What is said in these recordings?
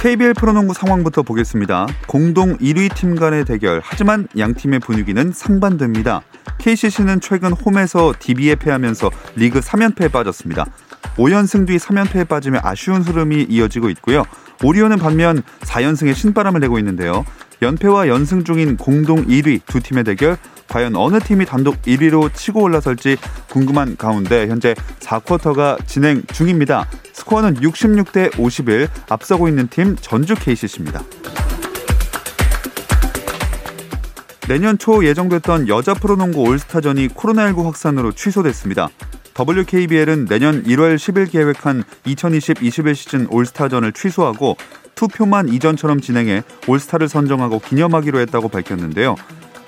KBL 프로농구 상황부터 보겠습니다. 공동 1위 팀 간의 대결. 하지만 양 팀의 분위기는 상반됩니다. KCC는 최근 홈에서 DB에 패하면서 리그 3연패에 빠졌습니다. 5연승 뒤 3연패에 빠지며 아쉬운 흐름이 이어지고 있고요. 오리온은 반면 4연승의 신바람을 내고 있는데요. 연패와 연승 중인 공동 1위 두 팀의 대결 과연 어느 팀이 단독 1위로 치고 올라설지 궁금한 가운데 현재 4쿼터가 진행 중입니다. 스코어는 66대 51 앞서고 있는 팀 전주 KCC입니다. 내년 초 예정됐던 여자 프로농구 올스타전이 코로나19 확산으로 취소됐습니다. WKBL은 내년 1월 10일 계획한 2020-21 시즌 올스타전을 취소하고 투표만 이전처럼 진행해 올스타를 선정하고 기념하기로 했다고 밝혔는데요.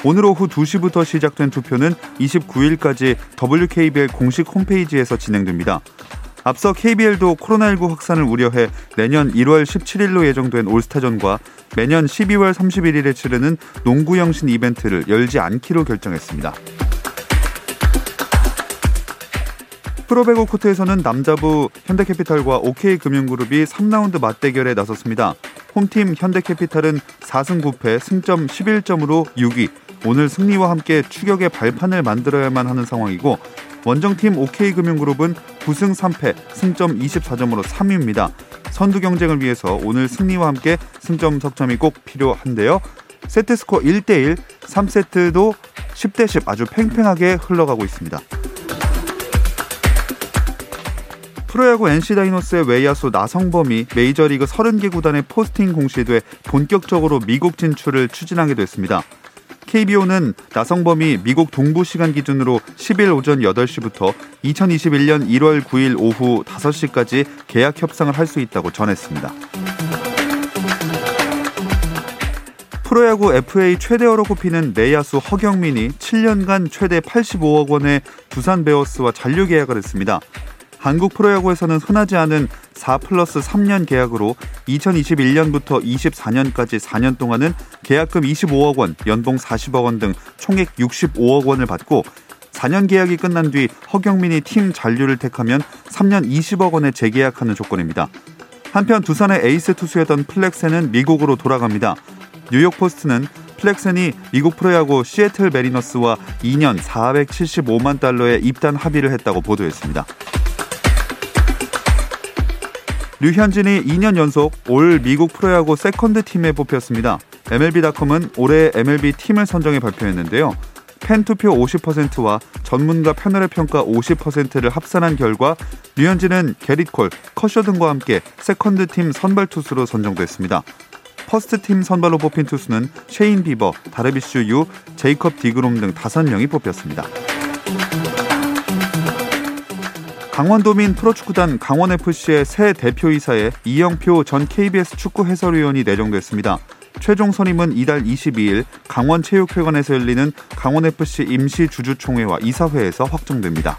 오늘 오후 2시부터 시작된 투표는 29일까지 WKBL 공식 홈페이지에서 진행됩니다. 앞서 KBL도 코로나19 확산을 우려해 내년 1월 17일로 예정된 올스타전과 매년 12월 31일에 치르는 농구 형신 이벤트를 열지 않기로 결정했습니다. 프로배구 코트에서는 남자부 현대캐피탈과 OK금융그룹이 3라운드 맞대결에 나섰습니다. 홈팀 현대캐피탈은 4승 9패 승점 11점으로 6위. 오늘 승리와 함께 추격의 발판을 만들어야만 하는 상황이고 원정팀 OK금융그룹은 9승 3패 승점 24점으로 3위입니다. 선두 경쟁을 위해서 오늘 승리와 함께 승점 석점이 꼭 필요한데요. 세트 스코어 1대1, 3세트도 10대 10 아주 팽팽하게 흘러가고 있습니다. 프로야구 NC 다이노스의 외야수 나성범이 메이저리그 30개 구단에 포스팅 공시돼 본격적으로 미국 진출을 추진하게 됐습니다. KBO는 나성범이 미국 동부 시간 기준으로 10일 오전 8시부터 2021년 1월 9일 오후 5시까지 계약 협상을 할 수 있다고 전했습니다. 프로야구 FA 최대어로 꼽히는 내야수 허경민이 7년간 최대 85억 원의 두산 베어스와 잔류 계약을 했습니다. 한국 프로야구에서는 흔하지 않은 4 플러스 3년 계약으로 2021년부터 24년까지 4년 동안은 계약금 25억 원, 연봉 40억 원 등 총액 65억 원을 받고 4년 계약이 끝난 뒤 허경민이 팀 잔류를 택하면 3년 20억 원에 재계약하는 조건입니다. 한편 두산의 에이스 투수였던 플렉센은 미국으로 돌아갑니다. 뉴욕 포스트는 플렉센이 미국 프로야구 시애틀 메리너스와 2년 475만 달러에 입단 합의를 했다고 보도했습니다. 류현진이 2년 연속 올 미국 프로야구 세컨드 팀에 뽑혔습니다. MLB.com은 올해 MLB 팀을 선정해 발표했는데요. 팬 투표 50%와 전문가 패널의 평가 50%를 합산한 결과 류현진은 게릿 콜, 커쇼 등과 함께 세컨드 팀 선발 투수로 선정됐습니다. 퍼스트 팀 선발로 뽑힌 투수는 셰인 비버, 다르비슈 유, 제이컵 디그롬 등 5명이 뽑혔습니다. 강원도민 프로축구단 강원FC의 새 대표이사에 이영표 전 KBS 축구 해설위원이 내정됐습니다. 최종 선임은 이달 22일 강원체육회관에서 열리는 강원FC 임시 주주총회와 이사회에서 확정됩니다.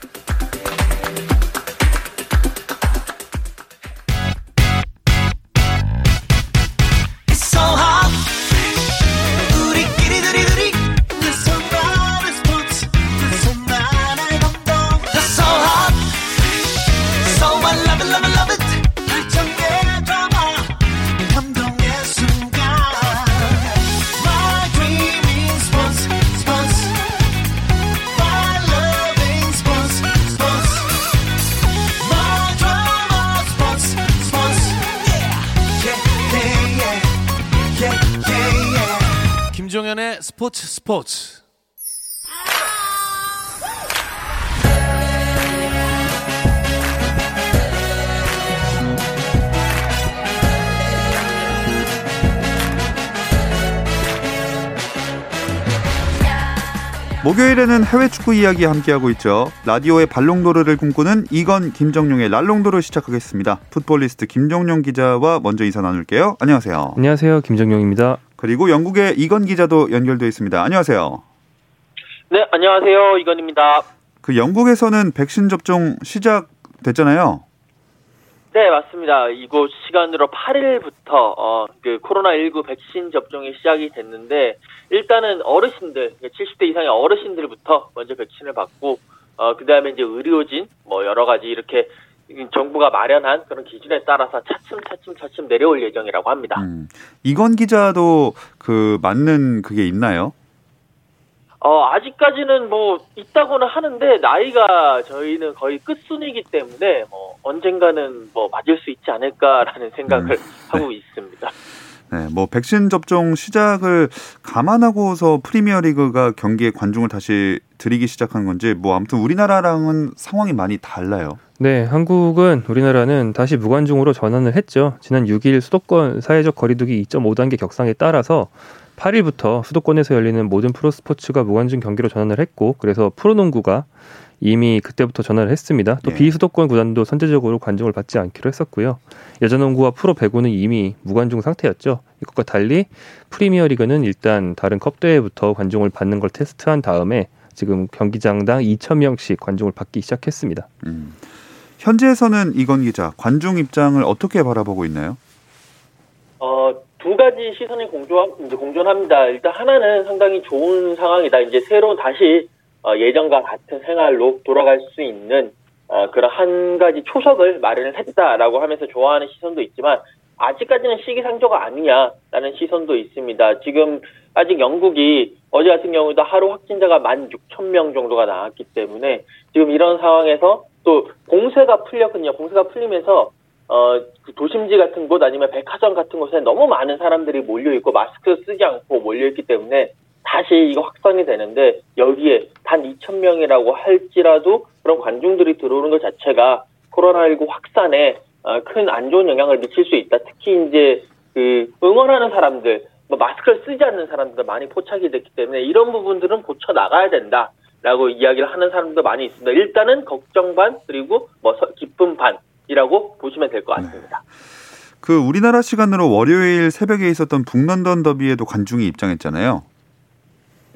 스포츠 스포츠 목요일에는 해외 축구 이야기 함께하고 있죠. 라디오의 발롱도르를 꿈꾸는 이건 김정용의 랄롱도르 시작하겠습니다. 풋볼리스트 김정용 기자와 먼저 인사 나눌게요. 안녕하세요. 안녕하세요. 김정용입니다. 그리고 영국의 이건 기자도 연결돼 있습니다. 안녕하세요. 네, 안녕하세요. 이건입니다. 그 영국에서는 백신 접종 시작됐잖아요. 네, 맞습니다. 이곳 시간으로 8일부터 어, 그 코로나19 백신 접종이 시작이 됐는데 일단은 어르신들, 70대 그러니까 이상의 어르신들부터 먼저 백신을 받고 어, 그다음에 이제 의료진 뭐 여러 가지 이렇게 정부가 마련한 그런 기준에 따라서 차츰 차츰 차츰 내려올 예정이라고 합니다. 음, 이건 기자도 그 맞는 그게 있나요? 어, 아직까지는 뭐 있다고는 하는데 나이가 저희는 거의 끝순이기 때문에 뭐 언젠가는 뭐 맞을 수 있지 않을까라는 생각을 음, 네. 하고 있습니다. 네, 뭐 백신 접종 시작을 감안하고서 프리미어리그가 경기에 관중을 다시 들이기 시작한 건지 뭐 아무튼 우리나라랑은 상황이 많이 달라요. 네, 한국은 우리나라는 다시 무관중으로 전환을 했죠. 지난 6일 수도권 사회적 거리두기 2.5단계 격상에 따라서 8일부터 수도권에서 열리는 모든 프로스포츠가 무관중 경기로 전환을 했고 그래서 프로농구가 이미 그때부터 전환을 했습니다. 또 예. 비수도권 구단도 선제적으로 관중을 받지 않기로 했었고요. 여자농구와 프로 배구는 이미 무관중 상태였죠. 이것과 달리 프리미어리그는 일단 다른 컵 대회부터 관중을 받는 걸 테스트한 다음에 지금 경기장당 2천 명씩 관중을 받기 시작했습니다. 음. 현재에서는 이건 기자 관중 입장을 어떻게 바라보고 있나요? 어, 두 가지 시선이 공존, 이제 공존합니다. 일단 하나는 상당히 좋은 상황이다. 이제 새로운 다시 어, 예전과 같은 생활로 돌아갈 수 있는 어, 그런 한 가지 초석을 마련을 했다라고 하면서 좋아하는 시선도 있지만 아직까지는 시기상조가 아니냐라는 시선도 있습니다. 지금 아직 영국이 어제 같은 경우도 하루 확진자가 16,000명 정도가 나왔기 때문에 지금 이런 상황에서 또 공세가 풀렸거든요. 공세가 풀리면서 어, 그 도심지 같은 곳 아니면 백화점 같은 곳에 너무 많은 사람들이 몰려있고 마스크 쓰지 않고 몰려있기 때문에 다시 이거 확산이 되는데 여기에 단 2,000명이라고 할지라도 그런 관중들이 들어오는 것 자체가 코로나19 확산에 어, 큰안 좋은 영향을 미칠 수 있다. 특히 이제 그 응원하는 사람들, 뭐 마스크를 쓰지 않는 사람들 많이 포착이 됐기 때문에 이런 부분들은 고쳐 나가야 된다 라고 이야기를 하는 사람도 많이 있습니다. 일단은 걱정 반 그리고 뭐 기쁨 반 이라고 보시면 될 것 같습니다. 네. 그 우리나라 시간으로 월요일 새벽에 있었던 북런던 더비에도 관중이 입장했잖아요.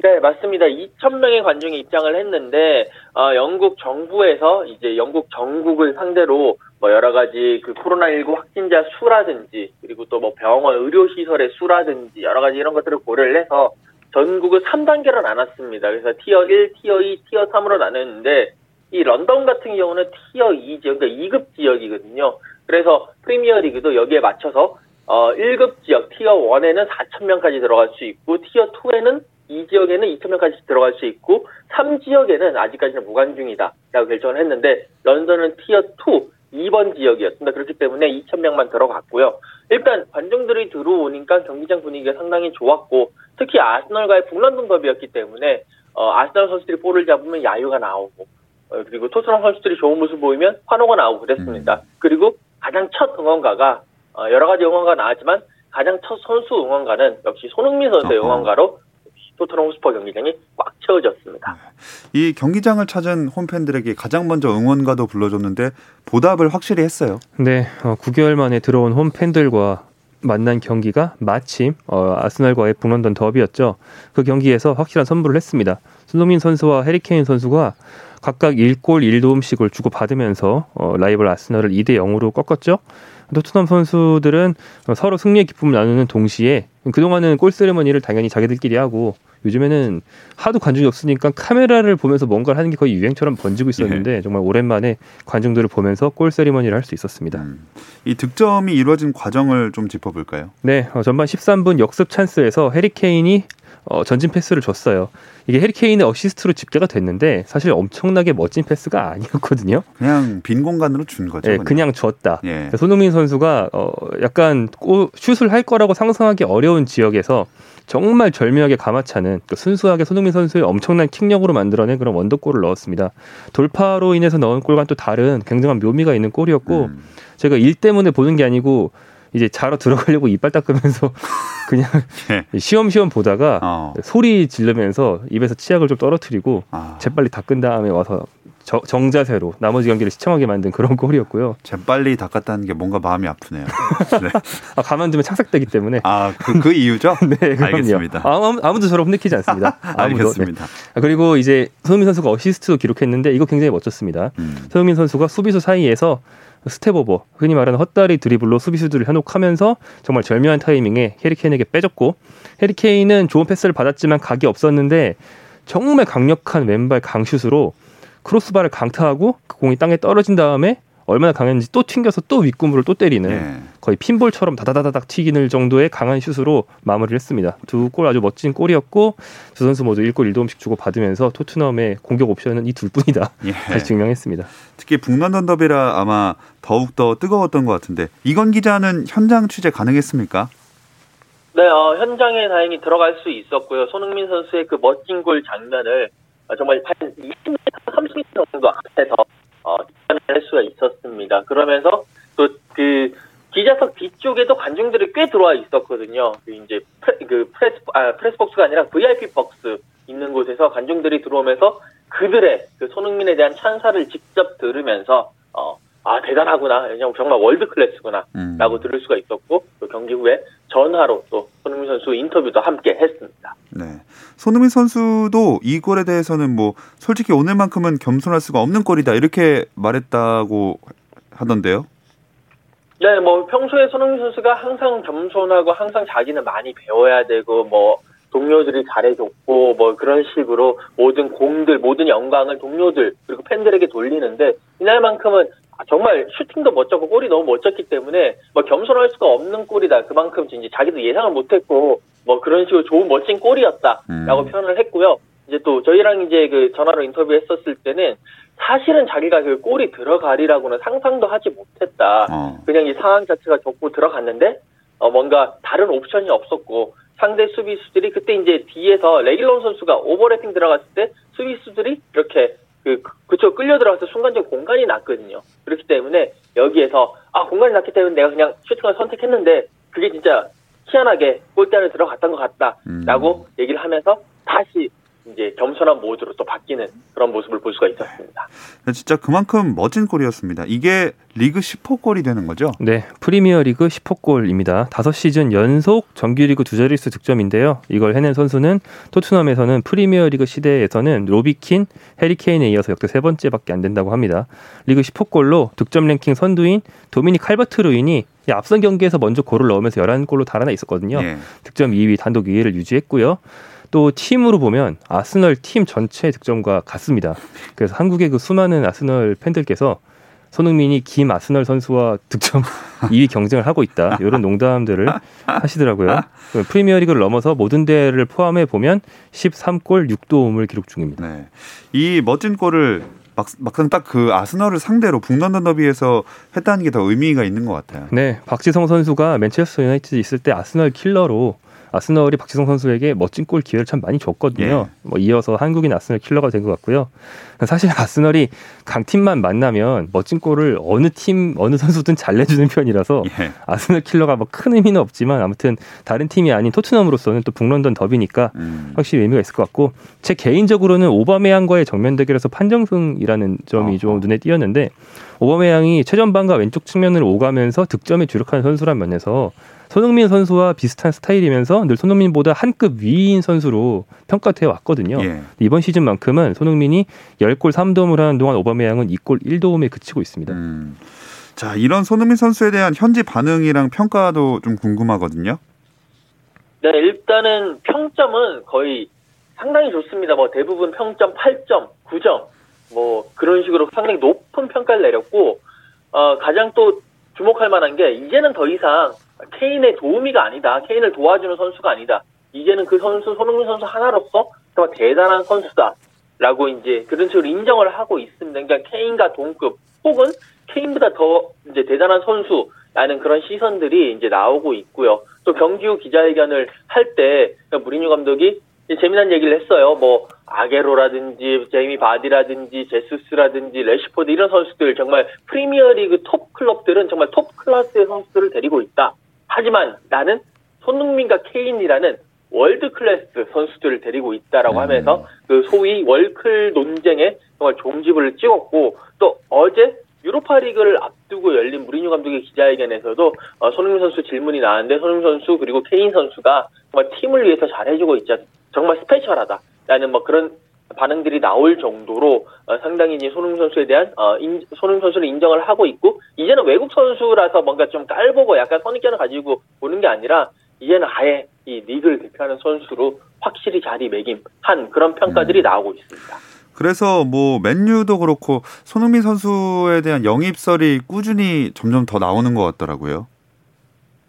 네, 맞습니다. 2,000명의 관중이 입장을 했는데, 어, 영국 정부에서 이제 영국 전국을 상대로 뭐 여러 가지 그 코로나19 확진자 수라든지, 그리고 또 뭐 병원 의료시설의 수라든지 여러 가지 이런 것들을 고려를 해서 전국을 3단계로 나눴습니다. 그래서 티어 1, 티어 2, 티어 3으로 나눴는데, 이 런던 같은 경우는 tier 2 지역, 그러니까 2급 지역이거든요. 그래서 프리미어 리그도 여기에 맞춰서 어 1급 지역 tier 1에는 4천 명까지 들어갈 수 있고 tier 2에는 이 지역에는 2천 명까지 들어갈 수 있고 3 지역에는 아직까지는 무관중이다라고 결정을 했는데 런던은 tier 2 2번 지역이었습니다. 그렇기 때문에 2천 명만 들어갔고요. 일단 관중들이 들어오니까 경기장 분위기가 상당히 좋았고 특히 아스널과의 북런던 더비였기 때문에 어, 아스널 선수들이 볼을 잡으면 야유가 나오고 어, 그리고 토트넘 선수들이 좋은 모습 보이면 환호가 나오고 그랬습니다. 음. 그리고 가장 첫 응원가가 어, 여러 가지 응원가 나왔지만 가장 첫 선수 응원가는 역시 손흥민 선수의 어허. 응원가로 토트넘 스퍼스 경기장이 꽉 채워졌습니다. 이 경기장을 찾은 홈팬들에게 가장 먼저 응원가도 불러줬는데 보답을 확실히 했어요. 네, 어, 9개월 만에 들어온 홈팬들과 만난 경기가 마침 어, 아스널과의 북런던 더비였죠. 그 경기에서 확실한 선물을 했습니다. 손흥민 선수와 해리케인 선수가 각각 1골 1도움씩을 주고 받으면서 어, 라이벌 아스널을 2대 0으로 꺾었죠. 토트넘 선수들은 서로 승리의 기쁨을 나누는 동시에 그동안은 골 세레머니를 당연히 자기들끼리 하고 요즘에는 하도 관중이 없으니까 카메라를 보면서 뭔가를 하는 게 거의 유행처럼 번지고 있었는데 예. 정말 오랜만에 관중들을 보면서 골 세리머니를 할 수 있었습니다. 음. 이 득점이 이루어진 과정을 좀 짚어볼까요? 네, 어, 전반 13분 역습 찬스에서 해리케인이 어, 전진 패스를 줬어요. 이게 해리케인의 어시스트로 집계가 됐는데 사실 엄청나게 멋진 패스가 아니었거든요. 그냥 빈 공간으로 준 거죠. 네, 그냥, 그냥 줬다. 예. 손흥민 선수가 어, 약간 꼬, 슛을 할 거라고 상상하기 어려운 지역에서 정말 절묘하게 감아차는 그 순수하게 손흥민 선수의 엄청난 킥력으로 만들어낸 그런 원더골을 넣었습니다. 돌파로 인해서 넣은 골과는 또 다른 굉장한 묘미가 있는 골이었고 음. 제가 일 때문에 보는 게 아니고 이제 자러 들어가려고 이빨 닦으면서 그냥 예. 시험시험 보다가 어. 소리 지르면서 입에서 치약을 좀 떨어뜨리고 아, 재빨리 닦은 다음에 와서 저- 정자세로 나머지 경기를 시청하게 만든 그런 골이었고요. 재빨리 닦았다는 게 뭔가 마음이 아프네요. 네. 아, 가만두면 착색되기 때문에. 아, 그, 그 이유죠? 네, 그럼요. 알겠습니다. 아무, 아무도 저를 혼내키지 않습니다. 아무도. 네. 알겠습니다. 아, 그리고 이제 손흥민 선수가 어시스트도 기록했는데 이거 굉장히 멋졌습니다. 음. 손흥민 선수가 수비수 사이에서 stepover, 흔히 말하는 헛다리 드리블로 수비수들을 현혹하면서 정말 절묘한 타이밍에 해리 케인에게 빼줬고 해리 케인은 좋은 패스를 받았지만 각이 없었는데 정말 강력한 왼발 강슛으로 크로스바를 강타하고 그 공이 땅에 떨어진 다음에 얼마나 강했는지 또 튕겨서 또 윗그물을 또 때리는 예. 거의 핀볼처럼 다다다다닥 튀기는 정도의 강한 슛으로 마무리를 했습니다. 두 골 아주 멋진 골이었고 두 선수 모두 1골 1도움씩 주고 받으면서 토트넘의 공격 옵션은 이 둘뿐이다. 예. 다시 증명했습니다. 특히 북런던 더비라 아마 더욱 더 뜨거웠던 것 같은데 이건 기자는 현장 취재 가능했습니까? 네, 어, 현장에 다행히 들어갈 수 있었고요. 손흥민 선수의 그 멋진 골 장면을 어, 정말 한 20m, 30m 정도 앞에서 어, 할 수가 있었습니다. 그러면서 또 그 기자석 뒤쪽에도 관중들이 꽤 들어와 있었거든요. 그 이제 pre, 그 프레스 아 press box가 아니라 VIP box 있는 곳에서 관중들이 들어오면서 그들의 그 손흥민에 대한 찬사를 직접 들으면서 어, 아 대단하구나, 그냥 정말 월드 클래스구나. 음. 라고 들을 수가 있었고 또 경기 후에 전화로 또 손흥민 선수 인터뷰도 함께 했습니다. 네. 손흥민 선수도 이 골에 대해서는 뭐 솔직히 오늘만큼은 겸손할 수가 없는 골이다 이렇게 말했다고 하던데요. 네, 뭐 평소에 손흥민 선수가 항상 겸손하고 항상 자기는 많이 배워야 되고 뭐 동료들이 잘해줬고 뭐 그런 식으로 모든 공들 모든 영광을 동료들 그리고 팬들에게 돌리는데 이날만큼은 아, 정말 슈팅도 멋졌고 골이 너무 멋졌기 때문에 뭐 겸손할 수가 없는 골이다. 그만큼 이제 자기도 예상을 못했고 뭐 그런 식으로 좋은 멋진 골이었다라고 음. 표현을 했고요. 이제 또 저희랑 이제 그 전화로 인터뷰했었을 때는 사실은 자기가 그 골이 들어가리라고는 상상도 하지 못했다. 어. 그냥 이 상황 자체가 좋고 들어갔는데 어, 뭔가 다른 옵션이 없었고 상대 수비수들이 그때 이제 뒤에서 레길론 선수가 오버래핑 들어갔을 때 수비수들이 이렇게 그 그쪽 끌려 들어가서 순간적으로 공간이 났거든요. 그렇기 때문에 여기에서 아 공간이 났기 때문에 내가 그냥 슈팅을 선택했는데 그게 진짜 희한하게 골대 안에 들어갔던 것 같다 라고 음. 얘기를 하면서 다시 이제 겸손한 모드로 또 바뀌는 그런 모습을 볼 수가 있었습니다. 진짜 그만큼 멋진 골이었습니다. 이게 리그 10호 골이 되는 거죠? 네, 프리미어 리그 10호 골입니다. 5시즌 연속 정규리그 두 자릿수 득점인데요. 이걸 해낸 선수는 토트넘에서는 프리미어 리그 시대에서는 로비 킨, 해리 케인에 이어서 역대 세 번째밖에 안 된다고 합니다. 리그 10호 골로 득점 랭킹 선두인 도미닉 칼버트 르윈이 이 앞선 경기에서 먼저 골을 넣으면서 11골로 달아나 있었거든요. 예. 득점 2위 단독 2위를 유지했고요. 또 팀으로 보면 아스널 팀 전체 득점과 같습니다. 그래서 한국의 그 수많은 아스널 팬들께서 손흥민이 김 아스널 선수와 득점 2위 경쟁을 하고 있다. 이런 농담들을 하시더라고요. 그 프리미어리그를 넘어서 모든 대회를 포함해 보면 13골 6도움을 기록 중입니다. 네. 이 멋진 골을 막, 막상 딱 그 아스널을 상대로 북런던 더비에서 했다는 게 더 의미가 있는 것 같아요. 네, 박지성 선수가 맨체스터 유나이티드 있을 때 아스널 킬러로 아스널이 박지성 선수에게 멋진 골 기회를 참 많이 줬거든요. 뭐 이어서 한국인 아스널 킬러가 된 것 같고요. 사실 아스널이 강팀만 만나면 멋진 골을 어느 팀 어느 선수든 잘 내주는 편이라서 예. 아스널 킬러가 뭐 큰 의미는 없지만 아무튼 다른 팀이 아닌 토트넘으로서는 또 북런던 더비니까 음. 확실히 의미가 있을 것 같고 제 개인적으로는 오바메양과의 정면 대결에서 판정승이라는 점이 어허. 좀 눈에 띄었는데 오바메양이 최전방과 왼쪽 측면을 오가면서 득점에 주력하는 선수란 면에서 손흥민 선수와 비슷한 스타일이면서 늘 손흥민보다 한 급 위인 선수로 평가되어 왔거든요. 예. 이번 시즌만큼은 손흥민이 10골 3도움을 하는 동안 오바메양은 2골 1도움에 그치고 있습니다. 음. 자, 이런 손흥민 선수에 대한 현지 반응이랑 평가도 좀 궁금하거든요. 네, 일단은 평점은 거의 상당히 좋습니다. 뭐 대부분 평점 8점, 9점, 뭐 그런 식으로 상당히 높은 평가를 내렸고, 어, 가장 또 주목할 만한 게 이제는 더 이상 케인의 도우미가 아니다. 케인을 도와주는 선수가 아니다. 이제는 그 선수, 손흥민 선수 하나로서 정말 대단한 선수다. 라고 이제 그런 식으로 인정을 하고 있습니다. 그러니까 케인과 동급 혹은 케인보다 더 이제 대단한 선수라는 그런 시선들이 이제 나오고 있고요. 또 경기 후 기자회견을 할 때 무리뉴 감독이 재미난 얘기를 했어요. 뭐 아게로라든지 제이미 바디라든지 제수스라든지 래시포드 이런 선수들 정말 프리미어리그 톱 클럽들은 정말 톱 클래스의 선수들을 데리고 있다. 하지만 나는 손흥민과 케인이라는 월드 클래스 선수들을 데리고 있다라고 하면서 그 소위 월클 논쟁에 정말 종지부를 찍었고 또 어제 유로파리그를 앞두고 열린 무리뉴 감독의 기자회견에서도 어, 손흥민 선수 질문이 나왔는데 손흥민 선수 그리고 케인 선수가 정말 팀을 위해서 잘해주고 있자 정말 스페셜하다 라는 뭐 그런 반응들이 나올 정도로 어, 상당히 이제 손흥민 선수에 대한 어, 인, 손흥민 선수를 인정을 하고 있고 이제는 외국 선수라서 뭔가 좀 깔보고 약간 선입견을 가지고 보는 게 아니라 이제는 아예 이 리그를 대표하는 선수로 확실히 자리매김한 그런 평가들이 음. 나오고 있습니다. 그래서 뭐 맨유도 그렇고 손흥민 선수에 대한 영입설이 꾸준히 점점 더 나오는 것 같더라고요.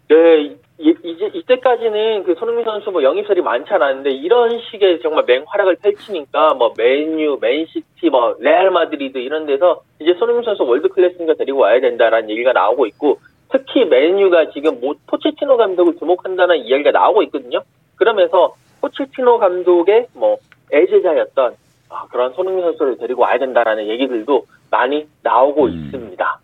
네, 이제 이때까지는 그 손흥민 선수 뭐 영입설이 많지 않았는데 이런 식의 정말 맹활약을 펼치니까 뭐 맨유, 맨시티, 뭐 레알 마드리드 이런 데서 이제 손흥민 선수 월드 클래스인가 데리고 와야 된다라는 얘기가 나오고 있고 특히 맨유가 지금 모 포체티노 감독을 주목한다는 이야기가 나오고 있거든요. 그러면서 포체티노 감독의 뭐 애제자였던 아, 그런 손흥민 선수를 데리고 와야 된다라는 얘기들도 많이 나오고 음. 있습니다.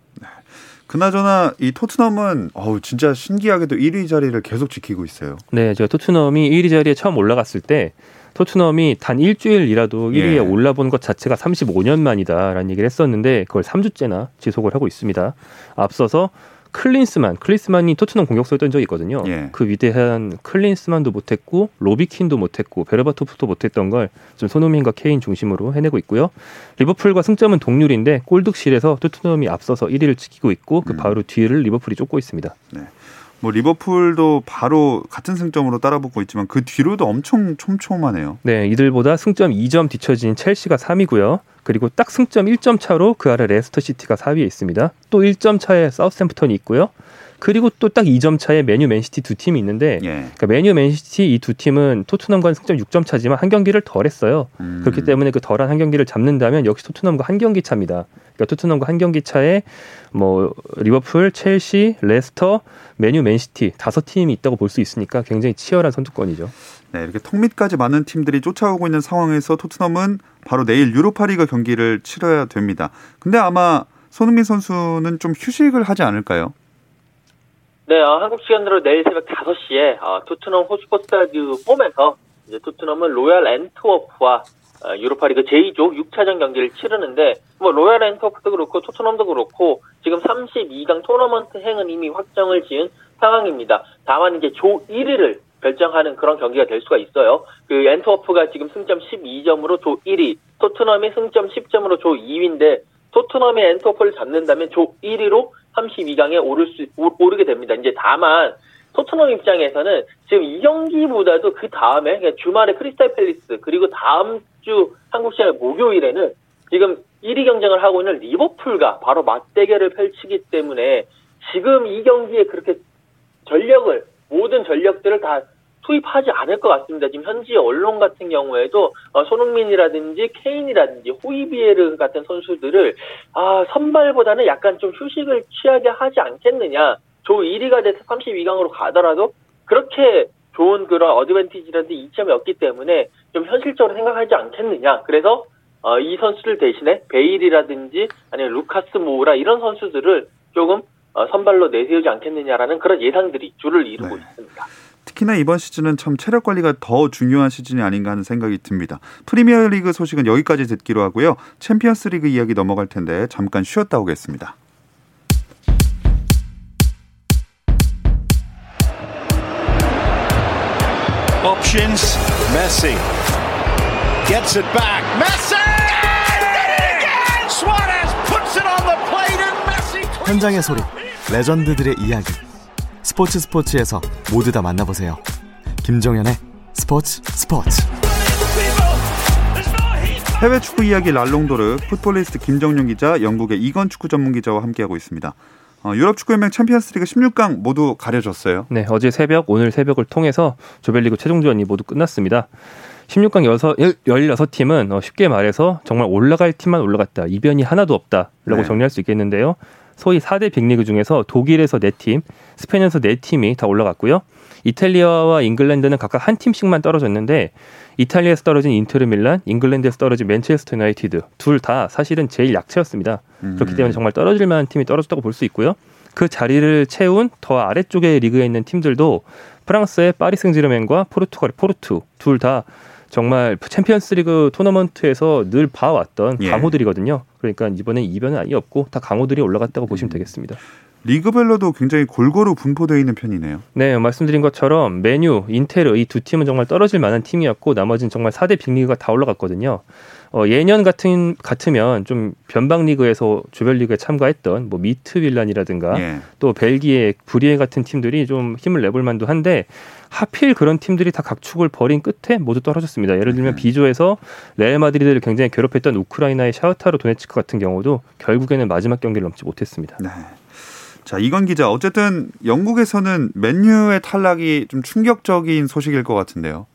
네. 그나저나 이 토트넘은 어우 진짜 신기하게도 1위 자리를 계속 지키고 있어요. 네, 제가 토트넘이 1위 자리에 처음 올라갔을 때 토트넘이 단 일주일이라도 1위에 예. 올라본 것 자체가 35년 만이다라는 얘기를 했었는데 그걸 3주째나 지속을 하고 있습니다. 앞서서 클린스만, 클린스만이 토트넘 공격수였던 적이 있거든요. 예. 그 위대한 클린스만도 못했고 로비 킨도 못했고 베르바토프도 못했던 걸 좀 손흥민과 케인 중심으로 해내고 있고요. 리버풀과 승점은 동률인데 골득실에서 토트넘이 앞서서 1위를 지키고 있고 그 음. 바로 뒤를 리버풀이 쫓고 있습니다. 네. 뭐 리버풀도 바로 같은 승점으로 따라붙고 있지만 그 뒤로도 엄청 촘촘하네요. 네, 이들보다 승점 2점 뒤처진 첼시가 3위고요. 그리고 딱 승점 1점 차로 그 아래 레스터 시티가 4위에 있습니다. 또 1점 차에 사우스햄프턴이 있고요. 그리고 또 딱 2점 차에 맨유 맨시티 두 팀이 있는데 예. 그러니까 맨유 맨시티 이 두 팀은 토트넘과 승점 6점 차지만 한 경기를 덜 했어요. 음. 그렇기 때문에 그 덜한 한 경기를 잡는다면 역시 토트넘과 한 경기 차입니다. 그러니까 토트넘과 한 경기 차에 뭐 리버풀, 첼시, 레스터, 맨유 맨시티 다섯 팀이 있다고 볼 수 있으니까 굉장히 치열한 선두권이죠. 네, 이렇게 턱 밑까지 많은 팀들이 쫓아오고 있는 상황에서 토트넘은 바로 내일 유로파리그 경기를 치러야 됩니다. 근데 아마 손흥민 선수는 좀 휴식을 하지 않을까요? 네, 어, 한국 시간으로 내일 새벽 5시에 어, 토트넘 홋스퍼 스타디움 홈에서 이제 토트넘은 로얄 앤트워프와 어, 유로파리그 J조 6차전 경기를 치르는데 뭐 로얄 앤트워프도 그렇고 토트넘도 그렇고 지금 32강 토너먼트 행은 이미 확정을 지은 상황입니다. 다만 이제 조 1위를 결정하는 그런 경기가 될 수가 있어요. 그 앤트워프가 지금 승점 12점으로 조 1위, 토트넘이 승점 10점으로 조 2위인데 토트넘이 앤트워프를 잡는다면 조 1위로 32강에 오를 수 오르게 됩니다. 이제 다만 토트넘 입장에서는 지금 이 경기보다도 그 다음에 주말에 크리스탈 팰리스 그리고 다음 주 한국 시간 목요일에는 지금 1위 경쟁을 하고 있는 리버풀과 바로 맞대결을 펼치기 때문에 지금 이 경기에 그렇게 전력을 모든 전력들을 다 투입하지 않을 것 같습니다. 지금 현지 언론 같은 경우에도 어, 손흥민이라든지 케인이라든지 호이비에르 같은 선수들을 아, 선발보다는 약간 좀 휴식을 취하게 하지 않겠느냐. 조 1위가 돼서 32강으로 가더라도 그렇게 좋은 그런 어드밴티지라든지 이점이 없기 때문에 좀 현실적으로 생각하지 않겠느냐. 그래서 어, 이 선수들 대신에 베일이라든지 아니면 루카스 모우라 이런 선수들을 조금 어, 선발로 내세우지 않겠느냐라는 그런 예상들이 줄을 이루고 네. 있습니다. 특히나 이번 시즌은 참 체력 관리가 더 중요한 시즌이 아닌가 하는 생각이 듭니다. 프리미어 리그 소식은 여기까지 듣기로 하고요. 챔피언스 리그 이야기 넘어갈 텐데 잠깐 쉬었다 오겠습니다. options. Messi gets it back. Messi! Suarez puts it on the plate and Messi. 현장의 소리, 레전드들의 이야기. 스포츠 스포츠에서 모두 다 만나보세요. 김정현의 스포츠 스포츠. 해외 축구 이야기 랄롱도르 풋볼리스트 김정윤 기자, 영국의 이건 축구 전문 기자와 함께하고 있습니다. 어, 유럽 축구연맹 챔피언스리그 16강 모두 가려졌어요. 네, 어제 새벽, 오늘 새벽을 통해서 조별리그 최종전이 모두 끝났습니다. 16강 6, 16팀은 어, 쉽게 말해서 정말 올라갈 팀만 올라갔다. 이변이 하나도 없다라고 네. 정리할 수 있겠는데요. 소위 4대 빅리그 중에서 독일에서 4팀, 스페인에서 4팀이 다 올라갔고요. 이탈리아와 잉글랜드는 각각 한 팀씩만 떨어졌는데 이탈리아에서 떨어진 인테르 밀란, 잉글랜드에서 떨어진 맨체스터 유나이티드 둘 다 사실은 제일 약체였습니다. 음. 그렇기 때문에 정말 떨어질 만한 팀이 떨어졌다고 볼 수 있고요. 그 자리를 채운 더 아래쪽의 리그에 있는 팀들도 프랑스의 파리 생제르맹과 포르투갈의 포르투 둘 다 정말 챔피언스리그 토너먼트에서 늘 봐왔던 예. 강호들이거든요. 그러니까 이번에 이변은 아예 없고 다 강호들이 올라갔다고 보시면 음. 되겠습니다. 리그별로도 굉장히 골고루 분포되어 있는 편이네요. 네, 말씀드린 것처럼 맨유, 인테르 이 두 팀은 정말 떨어질 만한 팀이었고 나머지는 정말 4대 빅리그가 다 올라갔거든요. 어, 예년 같은 같으면 좀 변방 리그에서 조별 리그에 참가했던 뭐 미트윌란이라든가 예. 또 벨기에 브뤼헤 같은 팀들이 좀 힘을 내볼 만도 한데 하필 그런 팀들이 다 각축을 벌인 끝에 모두 떨어졌습니다. 예를 들면 네. B조에서 레알 마드리드를 굉장히 괴롭혔던 우크라이나의 샤흐타르 도네츠크 같은 경우도 결국에는 마지막 경기를 넘지 못했습니다. 네. 자, 이건 기자. 어쨌든 영국에서는 맨유의 탈락이 좀 충격적인 소식일 것 같은데요.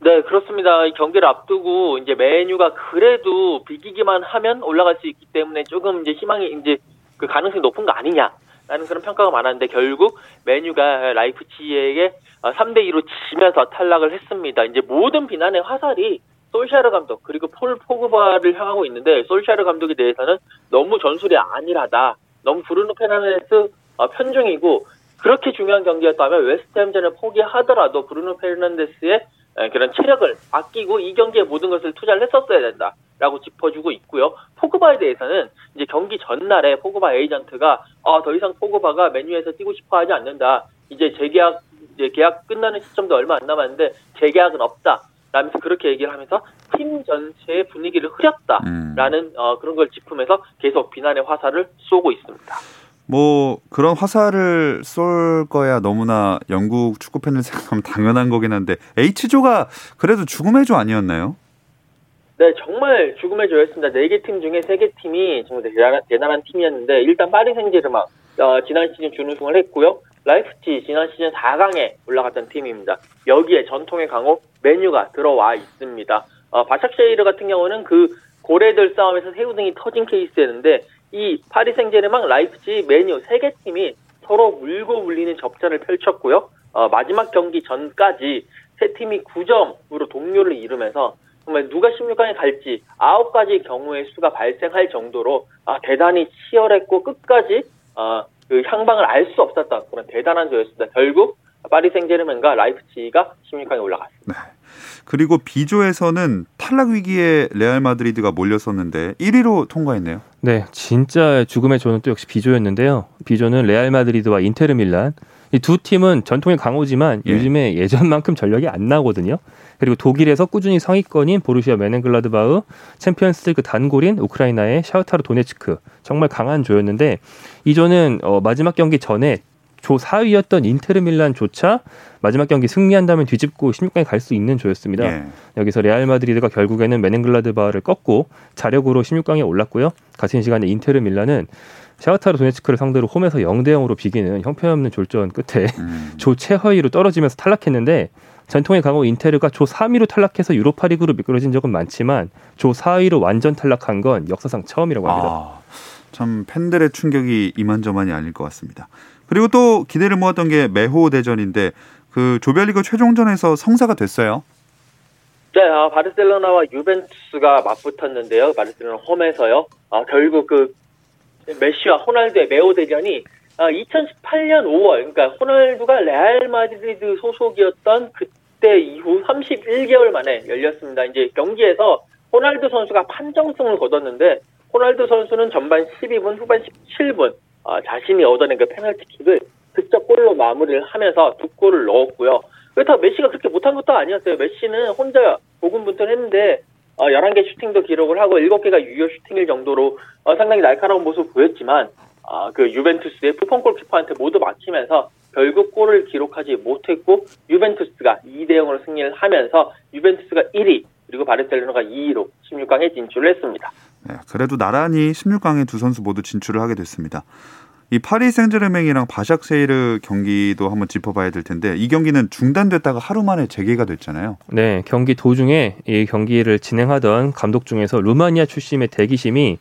네, 그렇습니다. 경기를 앞두고 이제 맨유가 그래도 비기기만 하면 올라갈 수 있기 때문에 조금 이제 희망이 이제 그 가능성이 높은 거 아니냐라는 그런 평가가 많았는데 결국 맨유가 라이프치히에게 3대 어, 2로 지면서 탈락을 했습니다. 이제 모든 비난의 화살이 솔샤르 감독 그리고 폴 포그바를 향하고 있는데 솔샤르 감독에 대해서는 너무 전술이 안일하다. 너무 브루노 페르난데스 어, 편중이고 그렇게 중요한 경기였다면 웨스트햄전을 포기하더라도 브루노 페르난데스의 그런 체력을 아끼고 이 경기에 모든 것을 투자를 했었어야 된다라고 짚어주고 있고요. 포그바에 대해서는 이제 경기 전날에 포그바 에이전트가 어, 더 이상 포그바가 맨유에서 뛰고 싶어 하지 않는다. 이제 재계약 이제 계약 끝나는 시점도 얼마 안 남았는데 재계약은 없다. 라면서 그렇게 얘기를 하면서 팀 전체의 분위기를 흐렸다라는 음. 어, 그런 걸 짚으면서 계속 비난의 화살을 쏘고 있습니다. 뭐 그런 화살을 쏠 거야 너무나 영국 축구 팬을 생각하면 당연한 거긴 한데 H조가 그래도 죽음의 조 아니었나요? 네, 정말 죽음의 조였습니다. 네 개 팀 중에 세 개 팀이 정말 대단한, 대단한 팀이었는데 일단 파리 생제르맹 어, 지난 시즌 준우승을 했고요. 라이프치 지난 시즌 4강에 올라갔던 팀입니다. 여기에 전통의 강호 맨유가 들어와 있습니다. 어, 바샥셰히르 같은 경우는 그 고래들 싸움에서 새우등이 터진 케이스였는데 이 파리 생제르맹, 라이프치히, 맨유 세 개 팀이 서로 물고 물리는 접전을 펼쳤고요. 어, 마지막 경기 전까지 세 팀이 9점으로 동률을 이루면서 정말 누가 16강에 갈지 9가지 경우의 수가 발생할 정도로 아, 대단히 치열했고 끝까지 어, 그 향방을 알 수 없었던 그런 대단한 조였습니다. 결국 파리 생제르맹과 라이프치히가 16강에 올라갔습니다. 네. 그리고 B조에서는 탈락 위기에 레알 마드리드가 몰렸었는데 1위로 통과했네요. 네, 진짜 죽음의 조는 또 역시 B조였는데요. B조는 레알 마드리드와 인테르 밀란. 이 두 팀은 전통의 강호지만 예. 요즘에 예전만큼 전력이 안 나거든요. 그리고 독일에서 꾸준히 상위권인 보루시아 묀헨글라트바흐, 챔피언스리그 단골인 우크라이나의 샤흐타르 도네츠크 정말 강한 조였는데 이 조는 어, 마지막 경기 전에 조 4위였던 인테르 밀란조차 마지막 경기 승리한다면 뒤집고 16강에 갈 수 있는 조였습니다. 예. 여기서 레알 마드리드가 결국에는 묀헨글라트바흐를 꺾고 자력으로 16강에 올랐고요. 같은 시간에 인테르 밀란은 샤흐타르 도네츠크를 상대로 홈에서 0대 0으로 비기는 형편없는 졸전 끝에 음. 조 최하위로 떨어지면서 탈락했는데 전통의 강호 인테르가 조 3위로 탈락해서 유로파리그로 미끄러진 적은 많지만 조 4위로 완전 탈락한 건 역사상 처음이라고 합니다. 아, 참 팬들의 충격이 이만저만이 아닐 것 같습니다. 그리고 또 기대를 모았던 게 메호 대전인데 그 조별리그 최종전에서 성사가 됐어요. 네, 아, 바르셀로나와 유벤투스가 맞붙었는데요. 바르셀로나 홈에서요. 아, 결국 그 메시와 호날두의 메호 대전이 아, 2018년 5월, 그러니까 호날두가 레알 마드리드 소속이었던 그때 이후 31개월 만에 열렸습니다. 이제 경기에서 호날두 선수가 판정승을 거뒀는데 호날두 선수는 전반 12분, 후반 17분 어, 자신이 얻어낸 그 페널티킥을 득점 골로 마무리를 하면서 두 골을 넣었고요. 그렇다고 메시가 그렇게 못한 것도 아니었어요. 메시는 혼자 고군분투했는데 어, 11개 슈팅도 기록을 하고 7개가 유효 슈팅일 정도로 어, 상당히 날카로운 모습을 보였지만 어, 그 유벤투스의 푸펑 골키퍼한테 모두 막히면서 결국 골을 기록하지 못했고 유벤투스가 2대 0으로 승리를 하면서 유벤투스가 1위 그리고 바르셀로나가 2위로 16강에 진출을 했습니다. 네, 그래도 나란히 16강에 두 선수 모두 진출을 하게 됐습니다. 이 파리 생제르맹이랑 바샥셰히르 경기도 한번 짚어봐야 될 텐데 이 경기는 중단됐다가 하루 만에 재개가 됐잖아요. 네, 경기 도중에 이 경기를 진행하던 감독 중에서 루마니아 출신의 대기심이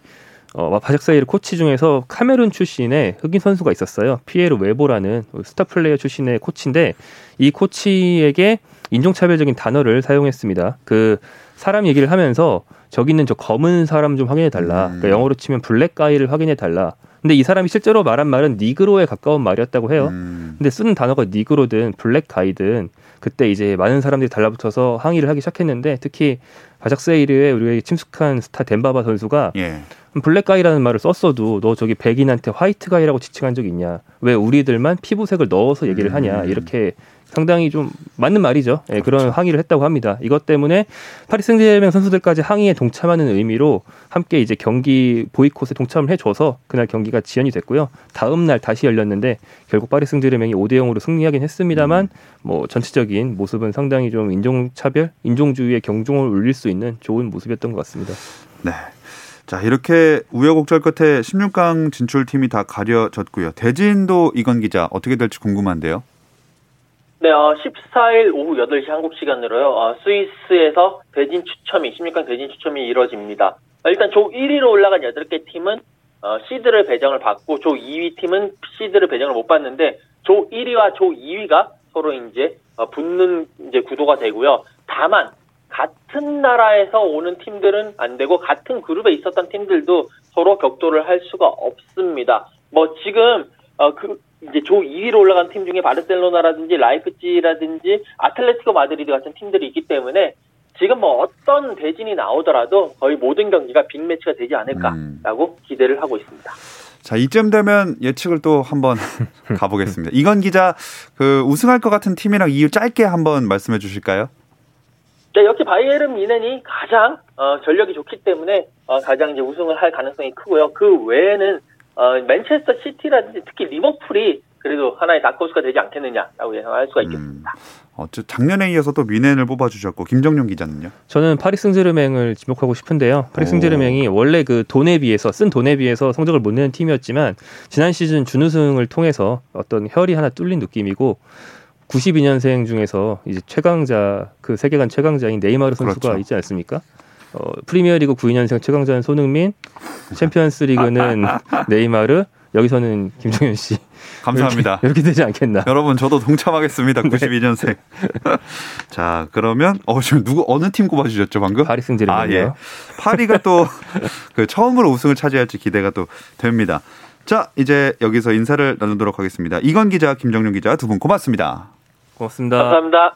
어, 바샥셰히르 코치 중에서 카메룬 출신의 흑인 선수가 있었어요. 피에르 웨보라는 스타 플레이어 출신의 코치인데 이 코치에게 인종차별적인 단어를 사용했습니다. 그 사람 얘기를 하면서 저기 있는 저 검은 사람 좀 확인해 달라. 음. 그러니까 영어로 치면 black guy를 확인해 달라. 근데 이 사람이 실제로 말한 말은 니그로에 가까운 말이었다고 해요. 음. 근데 쓰는 단어가 니그로든 black guy든 그때 이제 많은 사람들이 달라붙어서 항의를 하기 시작했는데 특히 바샥셰히르에 우리에게 친숙한 스타 뎀바 바 선수가 예. black guy라는 말을 썼어도 너 저기 백인한테 white guy라고 지칭한 적 있냐? 왜 우리들만 피부색을 넣어서 얘기를 하냐? 음. 이렇게 상당히 좀 맞는 말이죠. 예, 그런 그렇죠. 항의를 했다고 합니다. 이것 때문에 파리 생제르맹 선수들까지 항의에 동참하는 의미로 함께 이제 경기 보이콧에 동참을 해줘서 그날 경기가 지연이 됐고요. 다음 날 다시 열렸는데 결국 파리 생제르맹이 5대 0으로 승리하긴 했습니다만 뭐 전체적인 모습은 상당히 좀 인종차별, 인종주의의 경종을 울릴 수 있는 좋은 모습이었던 것 같습니다. 네. 자, 이렇게 우여곡절 끝에 16강 진출팀이 다 가려졌고요. 대진도 이건 기자 어떻게 될지 궁금한데요. 네, 어, 14일 오후 8시 한국 시간으로요, 어, 스위스에서 대진 추첨이, 16강 대진 추첨이 이루어집니다. 어, 일단 조 1위로 올라간 8개 팀은, 어, 시드를 배정을 받고, 조 2위 팀은 시드를 배정을 못 받는데, 조 1위와 조 2위가 서로 이제, 어, 붙는 이제 구도가 되고요. 다만, 같은 나라에서 오는 팀들은 안 되고, 같은 그룹에 있었던 팀들도 서로 격돌을 할 수가 없습니다. 뭐, 지금, 어, 그, 이제 조 2위로 올라간 팀 중에 바르셀로나라든지 라이프치히라든지 아틀레티코 마드리드 같은 팀들이 있기 때문에 지금 뭐 어떤 대진이 나오더라도 거의 모든 경기가 빅매치가 되지 않을까라고 기대를 하고 있습니다. 자, 이쯤 되면 예측을 또 한번 가보겠습니다. 이건 기자, 그 우승할 것 같은 팀이랑 이유 짧게 한번 말씀해 주실까요? 네, 역시 바이에른 뮌헨이 가장 어, 전력이 좋기 때문에 어, 가장 이제 우승을 할 가능성이 크고요. 그 외에는 어, 맨체스터 시티라든지 특히 리버풀이 그래도 하나의 다크호스가 되지 않겠느냐라고 예상할 수가 있겠습니다. 음, 어째 작년에 이어서 또 미넨을 뽑아주셨고 김정용 기자는요? 저는 파리 승제르맹을 지목하고 싶은데요. 파리 오. 승제르맹이 원래 그 돈에 비해서 쓴 돈에 비해서 성적을 못 내는 팀이었지만 지난 시즌 준우승을 통해서 어떤 혈이 하나 뚫린 느낌이고 92년생 중에서 이제 최강자 그 세계관 최강자인 네이마르 선수가 그렇죠. 있지 않습니까? 어, 프리미어리그 92년생 최강자는 손흥민, 챔피언스 리그는 네이마르, 여기서는 김종현 씨 감사합니다. 이렇게, 이렇게 되지 않겠나? 여러분 저도 동참하겠습니다. 92년생. 자 그러면 어 지금 누구 어느 팀 꼽아주셨죠 방금? 파리 생제르맹이요. 아 예. 파리가 또 그 처음으로 우승을 차지할지 기대가 또 됩니다. 자 이제 여기서 인사를 나누도록 하겠습니다. 이건 기자, 김정용 기자 두 분 고맙습니다. 고맙습니다. 감사합니다.